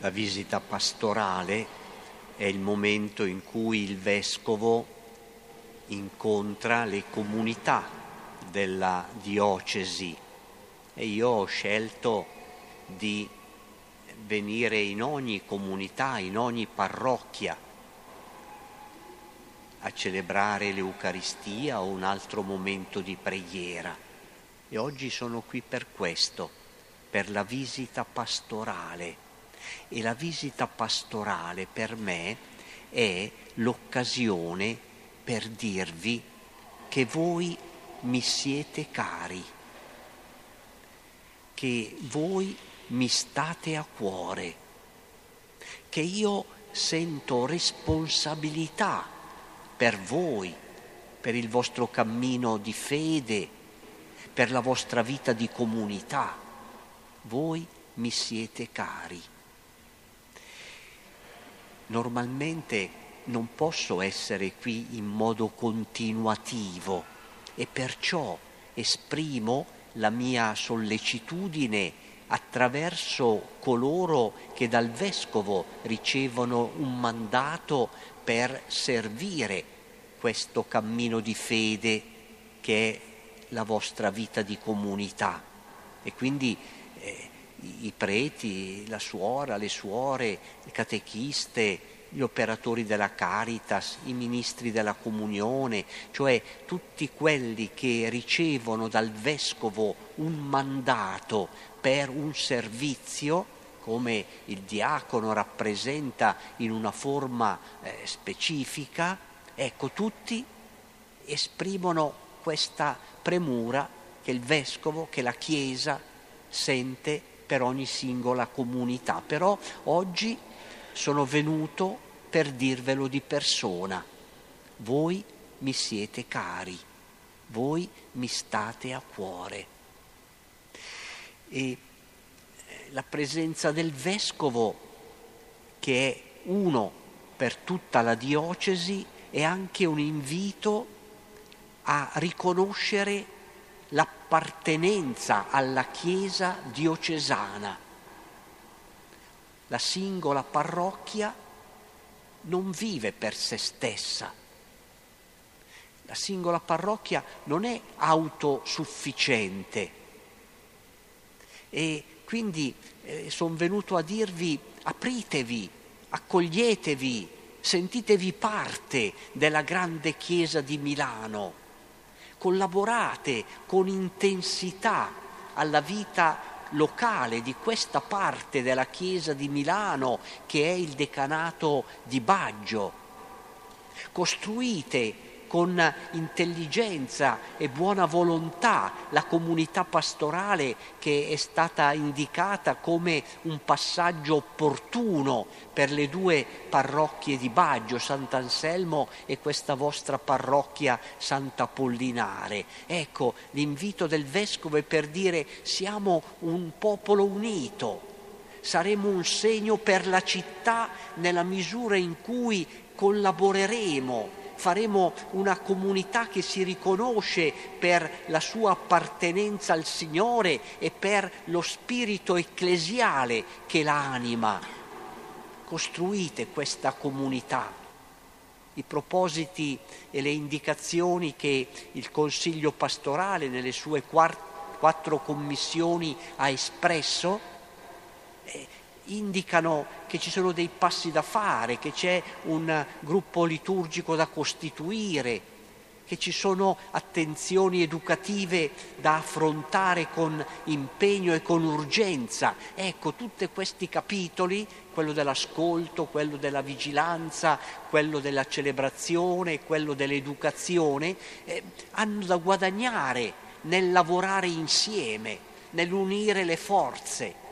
La visita pastorale è il momento in cui il vescovo incontra le comunità della diocesi e io ho scelto di venire in ogni comunità, in ogni parrocchia a celebrare l'Eucaristia o un altro momento di preghiera. E oggi sono qui per questo, per la visita pastorale. E la visita pastorale per me è l'occasione per dirvi che voi mi siete cari, che voi mi state a cuore, che io sento responsabilità per voi, per il vostro cammino di fede, per la vostra vita di comunità. Voi mi siete cari. Normalmente non posso essere qui in modo continuativo e perciò esprimo la mia sollecitudine attraverso coloro che dal vescovo ricevono un mandato per servire questo cammino di fede che è la vostra vita di comunità. E quindi eh, i preti, la suora, le suore, le catechiste, gli operatori della Caritas, i ministri della comunione, cioè tutti quelli che ricevono dal vescovo un mandato per un servizio, come il diacono rappresenta in una forma eh, specifica, ecco, tutti esprimono questa premura che il vescovo, che la Chiesa sente per ogni singola comunità. Però oggi sono venuto per dirvelo di persona. Voi mi siete cari, voi mi state a cuore. E eh, la presenza del vescovo, che è uno per tutta la diocesi, è anche un invito a riconoscere l'appartenenza alla Chiesa diocesana la singola parrocchia non vive per se stessa. La singola parrocchia non è autosufficiente. E quindi eh, sono venuto a dirvi apritevi, accoglietevi, sentitevi parte della grande Chiesa di Milano, collaborate con intensità alla vita locale di questa parte della Chiesa di Milano che è il decanato di Baggio. Costruite con intelligenza e buona volontà la comunità pastorale che è stata indicata come un passaggio opportuno per le due parrocchie di Baggio, Sant'Anselmo e questa vostra parrocchia Sant'Apollinare. Ecco, l'invito del Vescovo è per dire siamo un popolo unito, saremo un segno per la città nella misura in cui collaboreremo faremo una comunità che si riconosce per la sua appartenenza al Signore e per lo spirito ecclesiale che la anima. Costruite questa comunità. I propositi e le indicazioni che il Consiglio pastorale nelle sue quattro commissioni ha espresso indicano che ci sono dei passi da fare, che c'è un gruppo liturgico da costituire, che ci sono attenzioni educative da affrontare con impegno e con urgenza. Ecco, tutti questi capitoli, quello dell'ascolto, quello della vigilanza, quello della celebrazione, quello dell'educazione, eh, hanno da guadagnare nel lavorare insieme, nell'unire le forze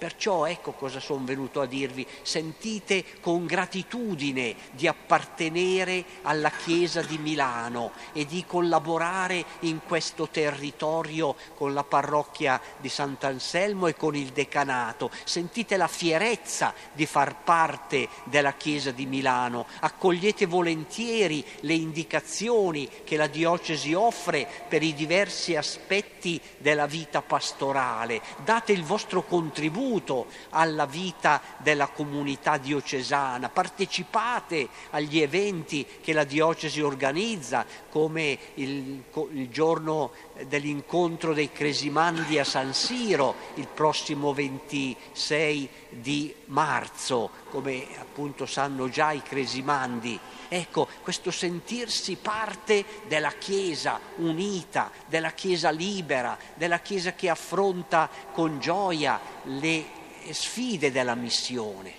Perciò ecco cosa sono venuto a dirvi, sentite con gratitudine di appartenere alla Chiesa di Milano e di collaborare in questo territorio con la parrocchia di Sant'Anselmo e con il decanato, sentite la fierezza di far parte della Chiesa di Milano, accogliete volentieri le indicazioni che la diocesi offre per i diversi aspetti della vita pastorale, date il vostro contributo contributo alla vita della comunità diocesana, partecipate agli eventi che la diocesi organizza, come il, il giorno dell'incontro dei Cresimandi a San Siro, il prossimo 26 di marzo, come appunto sanno già i Cresimandi. Ecco, questo sentirsi parte della Chiesa unita, della Chiesa libera, della Chiesa che affronta con gioia le sfide della missione.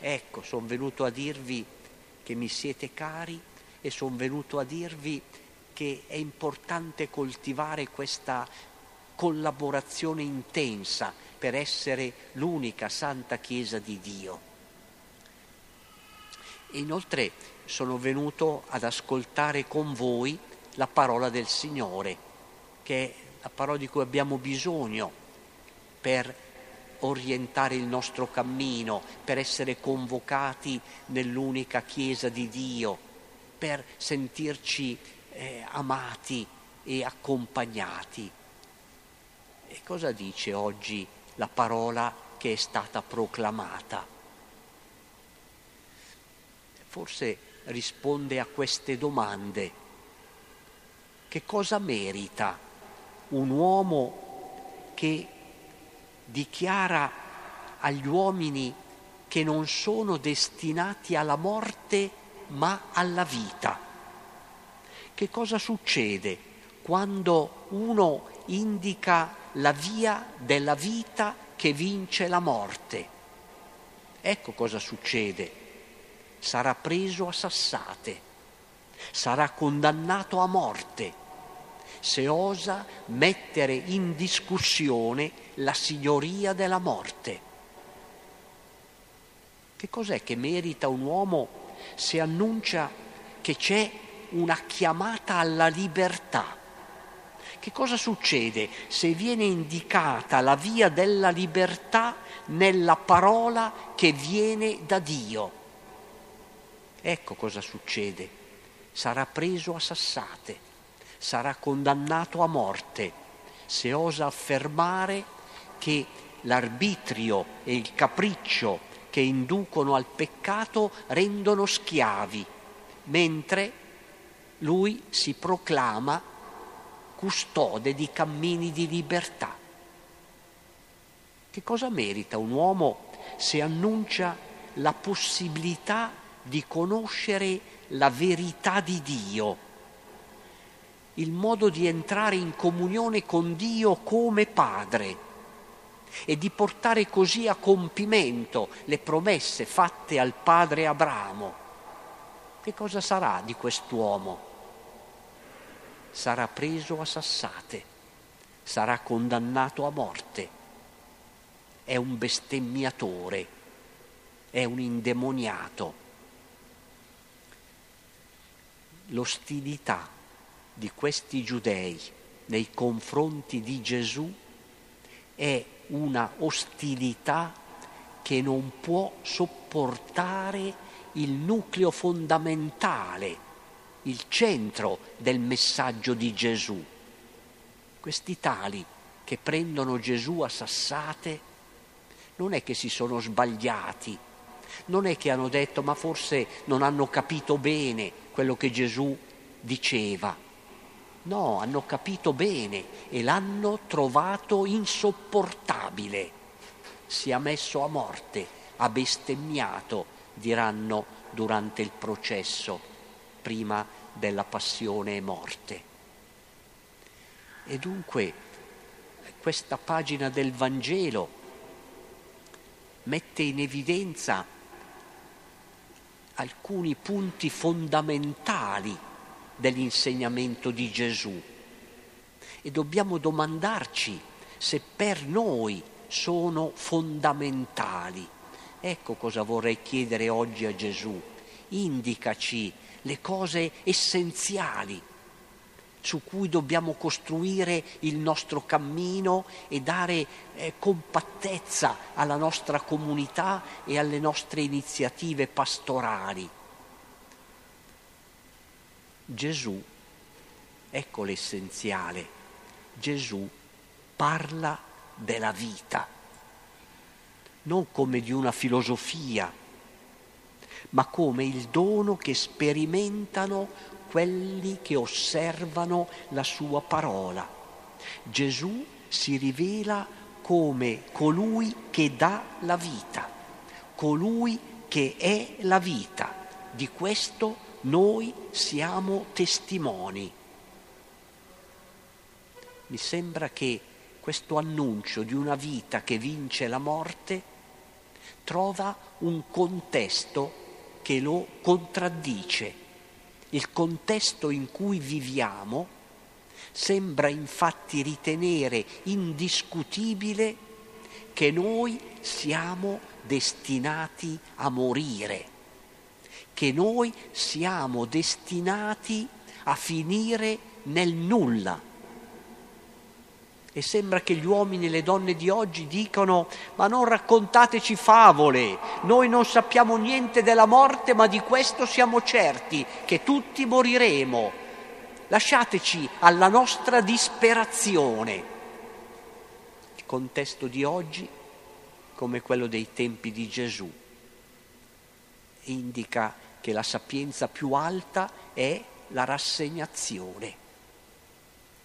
Ecco, sono venuto a dirvi che mi siete cari e sono venuto a dirvi che è importante coltivare questa collaborazione intensa per essere l'unica santa Chiesa di Dio. Inoltre sono venuto ad ascoltare con voi la parola del Signore, che è la parola di cui abbiamo bisogno per orientare il nostro cammino, per essere convocati nell'unica Chiesa di Dio, per sentirci eh, amati e accompagnati. E cosa dice oggi la parola che è stata proclamata? Forse risponde a queste domande. Che cosa merita un uomo che dichiara agli uomini che non sono destinati alla morte ma alla vita? Che cosa succede quando uno indica la via della vita che vince la morte? Ecco cosa succede sarà preso a sassate, sarà condannato a morte se osa mettere in discussione la signoria della morte. Che cos'è che merita un uomo se annuncia che c'è una chiamata alla libertà? Che cosa succede se viene indicata la via della libertà nella parola che viene da Dio? Ecco cosa succede. Sarà preso a sassate, sarà condannato a morte se osa affermare che l'arbitrio e il capriccio che inducono al peccato rendono schiavi, mentre lui si proclama custode di cammini di libertà. Che cosa merita un uomo se annuncia la possibilità di conoscere la verità di Dio, il modo di entrare in comunione con Dio come Padre e di portare così a compimento le promesse fatte al padre Abramo. Che cosa sarà di quest'uomo? Sarà preso a sassate, sarà condannato a morte, è un bestemmiatore, è un indemoniato l'ostilità di questi giudei nei confronti di Gesù è una ostilità che non può sopportare il nucleo fondamentale, il centro del messaggio di Gesù. Questi tali che prendono Gesù a sassate non è che si sono sbagliati, non è che hanno detto ma forse non hanno capito bene quello che Gesù diceva. No, hanno capito bene e l'hanno trovato insopportabile. Si è messo a morte, ha bestemmiato, diranno durante il processo, prima della passione e morte. E dunque questa pagina del Vangelo mette in evidenza alcuni punti fondamentali dell'insegnamento di Gesù e dobbiamo domandarci se per noi sono fondamentali. Ecco cosa vorrei chiedere oggi a Gesù. Indicaci le cose essenziali su cui dobbiamo costruire il nostro cammino e dare eh, compattezza alla nostra comunità e alle nostre iniziative pastorali. Gesù, ecco l'essenziale, Gesù parla della vita. non come di una filosofia, ma come il dono che sperimentano quelli che osservano la sua parola. Gesù si rivela come colui che dà la vita, colui che è la vita. Di questo noi siamo testimoni. Mi sembra che questo annuncio di una vita che vince la morte trova un contesto che lo contraddice. Il contesto in cui viviamo sembra infatti ritenere indiscutibile che noi siamo destinati a morire, che noi siamo destinati a finire nel nulla e sembra che gli uomini e le donne di oggi dicano ma non raccontateci favole, noi non sappiamo niente della morte ma di questo siamo certi, che tutti moriremo. Lasciateci alla nostra disperazione. Il contesto di oggi, come quello dei tempi di Gesù, indica che la sapienza più alta è la rassegnazione.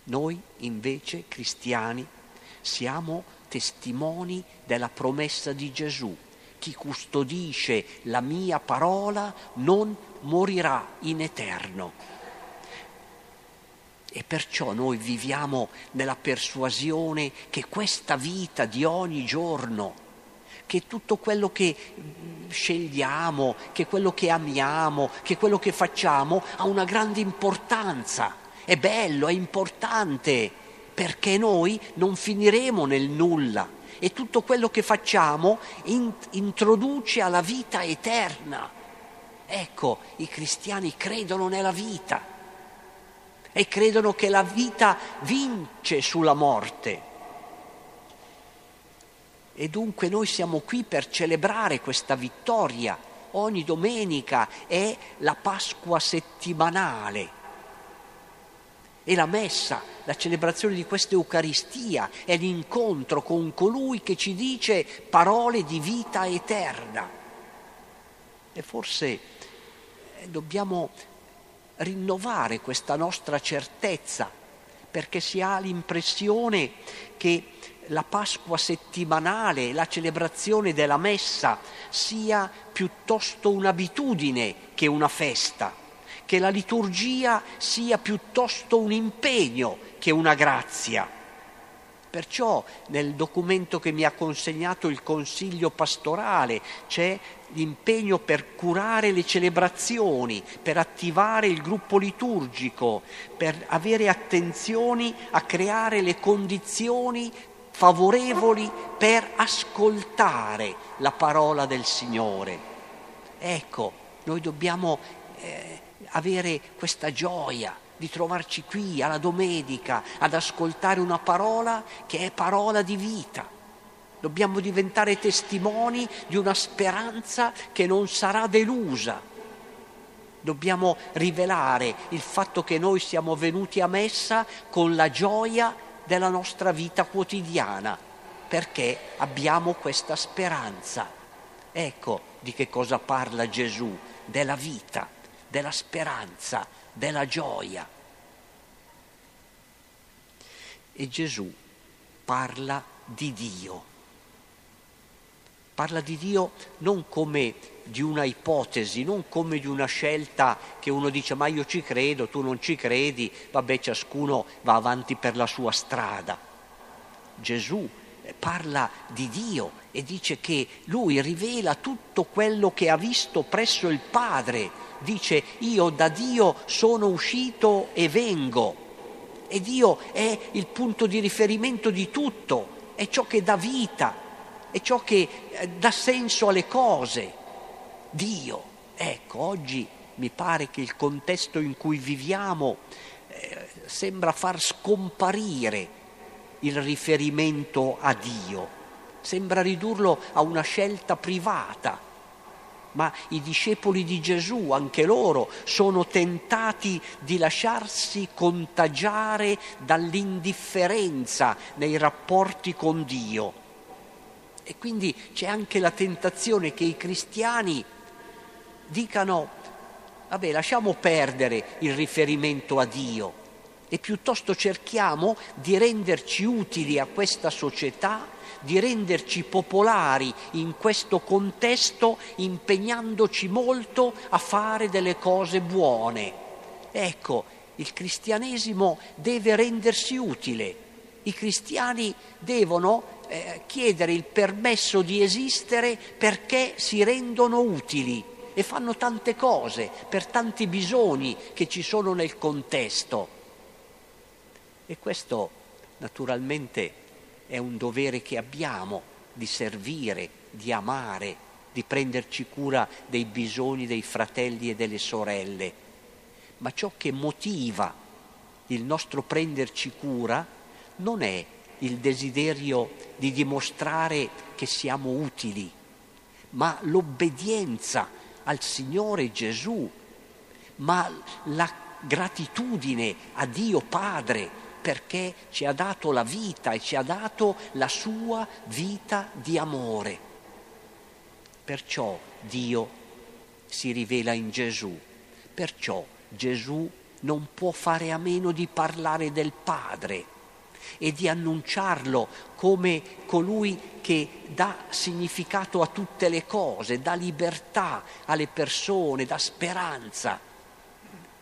Noi invece cristiani siamo testimoni della promessa di Gesù. Chi custodisce la mia parola non morirà in eterno. E perciò noi viviamo nella persuasione che questa vita di ogni giorno, che tutto quello che scegliamo, che quello che amiamo, che quello che facciamo ha una grande importanza è bello, è importante, perché noi non finiremo nel nulla e tutto quello che facciamo in, introduce alla vita eterna. Ecco, i cristiani credono nella vita e credono che la vita vince sulla morte. E dunque noi siamo qui per celebrare questa vittoria. Ogni domenica è la Pasqua settimanale e la messa, la celebrazione di questa Eucaristia è l'incontro con colui che ci dice parole di vita eterna. E forse eh, dobbiamo rinnovare questa nostra certezza perché si ha l'impressione che la Pasqua settimanale, la celebrazione della messa sia piuttosto un'abitudine che una festa che la liturgia sia piuttosto un impegno che una grazia. Perciò nel documento che mi ha consegnato il Consiglio pastorale c'è l'impegno per curare le celebrazioni, per attivare il gruppo liturgico, per avere attenzioni a creare le condizioni favorevoli per ascoltare la parola del Signore. Ecco, noi dobbiamo eh, avere questa gioia di trovarci qui alla domenica ad ascoltare una parola che è parola di vita. Dobbiamo diventare testimoni di una speranza che non sarà delusa. Dobbiamo rivelare il fatto che noi siamo venuti a messa con la gioia della nostra vita quotidiana, perché abbiamo questa speranza. Ecco di che cosa parla Gesù, della vita della speranza, della gioia. E Gesù parla di Dio. Parla di Dio non come di una ipotesi, non come di una scelta che uno dice ma io ci credo, tu non ci credi, vabbè ciascuno va avanti per la sua strada. Gesù parla di Dio e dice che lui rivela tutto quello che ha visto presso il Padre dice io da Dio sono uscito e vengo. E Dio è il punto di riferimento di tutto, è ciò che dà vita, è ciò che eh, dà senso alle cose. Dio. Ecco, oggi mi pare che il contesto in cui viviamo eh, sembra far scomparire il riferimento a Dio, sembra ridurlo a una scelta privata ma i discepoli di Gesù, anche loro, sono tentati di lasciarsi contagiare dall'indifferenza nei rapporti con Dio. E quindi c'è anche la tentazione che i cristiani dicano, vabbè, lasciamo perdere il riferimento a Dio e piuttosto cerchiamo di renderci utili a questa società, di renderci popolari in questo contesto, impegnandoci molto a fare delle cose buone. Ecco, il cristianesimo deve rendersi utile. I cristiani devono eh, chiedere il permesso di esistere perché si rendono utili e fanno tante cose per tanti bisogni che ci sono nel contesto. E questo naturalmente è un dovere che abbiamo di servire, di amare, di prenderci cura dei bisogni dei fratelli e delle sorelle. Ma ciò che motiva il nostro prenderci cura non è il desiderio di dimostrare che siamo utili, ma l'obbedienza al Signore Gesù, ma la gratitudine a Dio Padre perché ci ha dato la vita e ci ha dato la sua vita di amore. Perciò Dio si rivela in Gesù, perciò Gesù non può fare a meno di parlare del Padre e di annunciarlo come colui che dà significato a tutte le cose, dà libertà alle persone, dà speranza.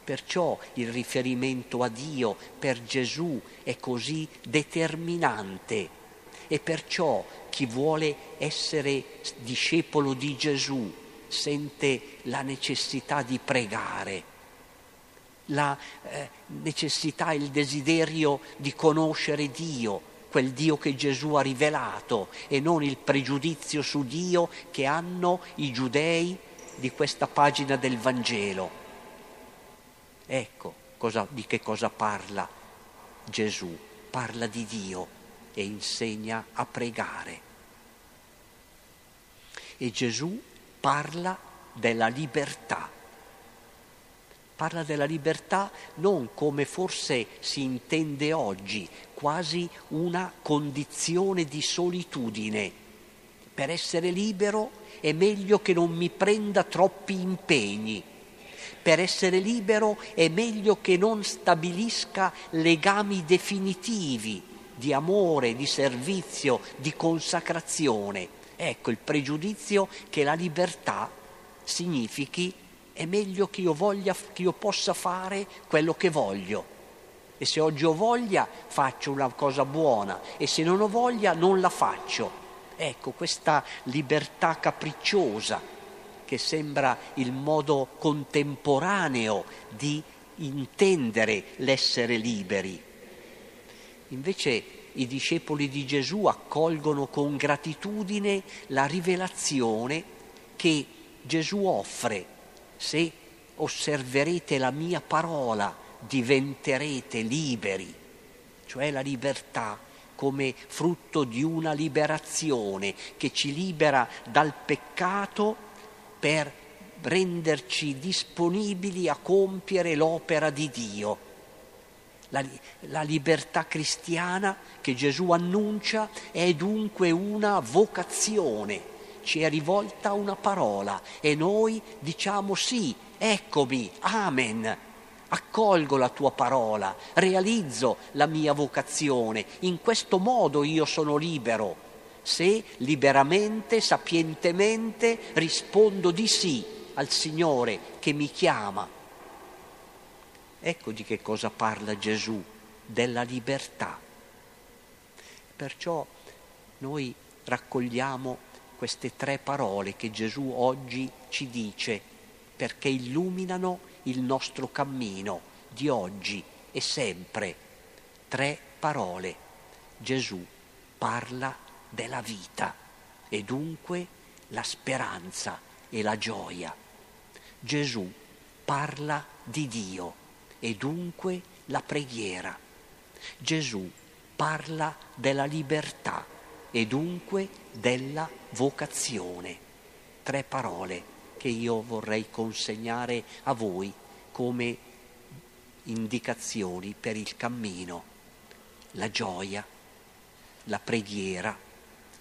Perciò il riferimento a Dio per Gesù è così determinante e perciò chi vuole essere discepolo di Gesù sente la necessità di pregare la eh, necessità, il desiderio di conoscere Dio, quel Dio che Gesù ha rivelato e non il pregiudizio su Dio che hanno i giudei di questa pagina del Vangelo. Ecco cosa, di che cosa parla Gesù, parla di Dio e insegna a pregare. E Gesù parla della libertà parla della libertà non come forse si intende oggi, quasi una condizione di solitudine. Per essere libero è meglio che non mi prenda troppi impegni. Per essere libero è meglio che non stabilisca legami definitivi di amore, di servizio, di consacrazione. Ecco il pregiudizio che la libertà significhi è meglio che io, voglia, che io possa fare quello che voglio. E se oggi ho voglia faccio una cosa buona e se non ho voglia non la faccio. Ecco, questa libertà capricciosa che sembra il modo contemporaneo di intendere l'essere liberi. Invece i discepoli di Gesù accolgono con gratitudine la rivelazione che Gesù offre se osserverete la mia parola diventerete liberi, cioè la libertà come frutto di una liberazione che ci libera dal peccato per renderci disponibili a compiere l'opera di Dio. La, la, libertà cristiana che Gesù annuncia è dunque una vocazione ci è rivolta una parola e noi diciamo sì, eccomi, amen. Accolgo la tua parola, realizzo la mia vocazione, in questo modo io sono libero. Se liberamente, sapientemente rispondo di sì al Signore che mi chiama. Ecco di che cosa parla Gesù, della libertà. Perciò noi raccogliamo queste tre parole che Gesù oggi ci dice perché illuminano il nostro cammino di oggi e sempre. Tre parole. Gesù parla della vita e dunque la speranza e la gioia. Gesù parla di Dio e dunque la preghiera. Gesù parla della libertà e dunque della vocazione. Tre parole che io vorrei consegnare a voi come indicazioni per il cammino. La gioia, la preghiera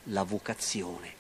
la vocazione.